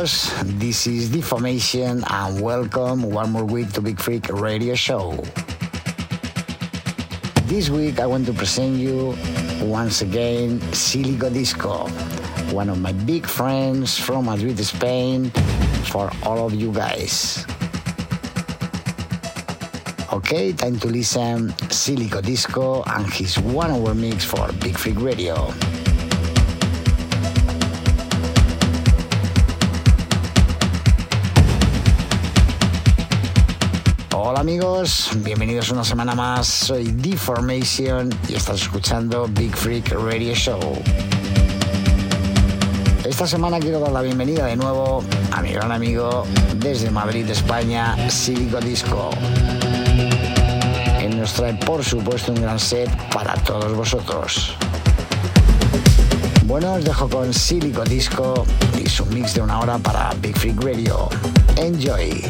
Amigos. This is Deformation and welcome one more week to Big Freak Radio Show. This week I want to present you once again Silico Disco, one of my big friends from Madrid, Spain, for all of you guys. Okay, time to listen Silico Disco and his one hour mix for Big Freak Radio. Hola amigos, bienvenidos una semana más. Soy Deformation y estás escuchando Big Freak Radio Show. Esta semana quiero dar la bienvenida de nuevo a mi gran amigo desde Madrid, España, Silico Disco. Él nos trae, por supuesto, un gran set para todos vosotros. Bueno, os dejo con Silico Disco y su mix de una hora para Big Freak Radio. Enjoy.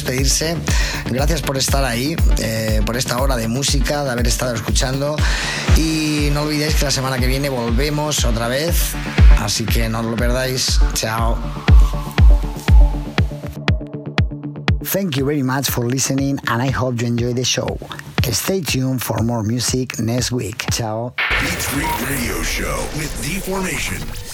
Despedirse. Gracias por estar ahí, eh, por esta hora de música, de haber estado escuchando. Y no olvidéis que la semana que viene volvemos otra vez. Así que no os lo perdáis. Chao. Thank you very much for listening and I hope you enjoy the show. Stay tuned for more music next week. Ciao. Radio Show with Deformation.